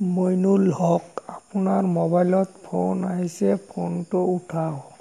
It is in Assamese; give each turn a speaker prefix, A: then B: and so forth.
A: মইনুল হক আপোনাৰ মোবাইলত ফোন আহিছে ফোনটো উঠাওক।